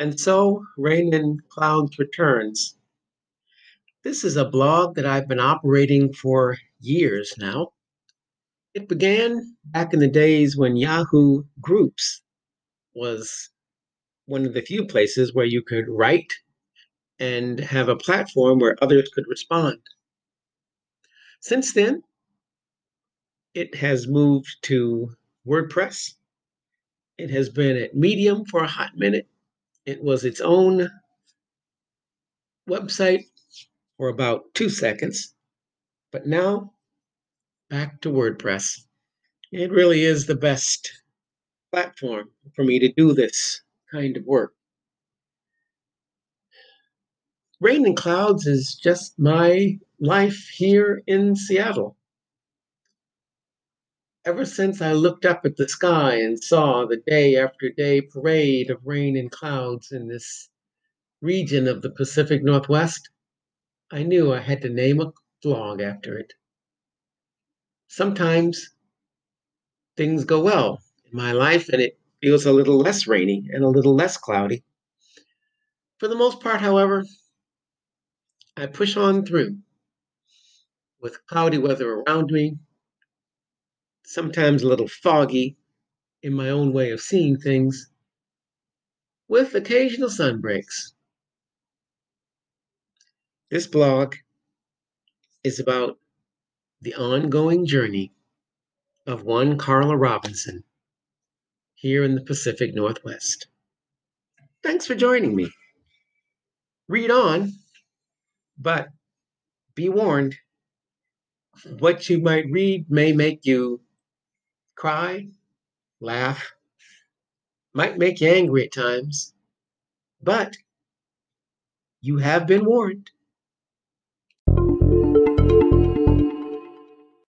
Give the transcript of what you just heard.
And so Rain and Clouds returns. This is a blog that I've been operating for years now. It began back in the days when Yahoo Groups was one of the few places where you could write and have a platform where others could respond. Since then, it has moved to WordPress. It has been at Medium for a hot minute. It was its own website for about two seconds. But now, back to WordPress. It really is the best platform for me to do this kind of work. Rain and Clouds is just my life here in Seattle. Ever since I looked up at the sky and saw the day after day parade of rain and clouds in this region of the Pacific Northwest, I knew I had to name a blog after it. Sometimes things go well in my life and it feels a little less rainy and a little less cloudy. For the most part, however, I push on through with cloudy weather around me, sometimes a little foggy in my own way of seeing things, with occasional sun breaks. This blog is about the ongoing journey of one Carla Robinson here in the Pacific Northwest. Thanks for joining me. Read on, but be warned what you might read may make you cry, laugh, might make you angry at times, but you have been warned.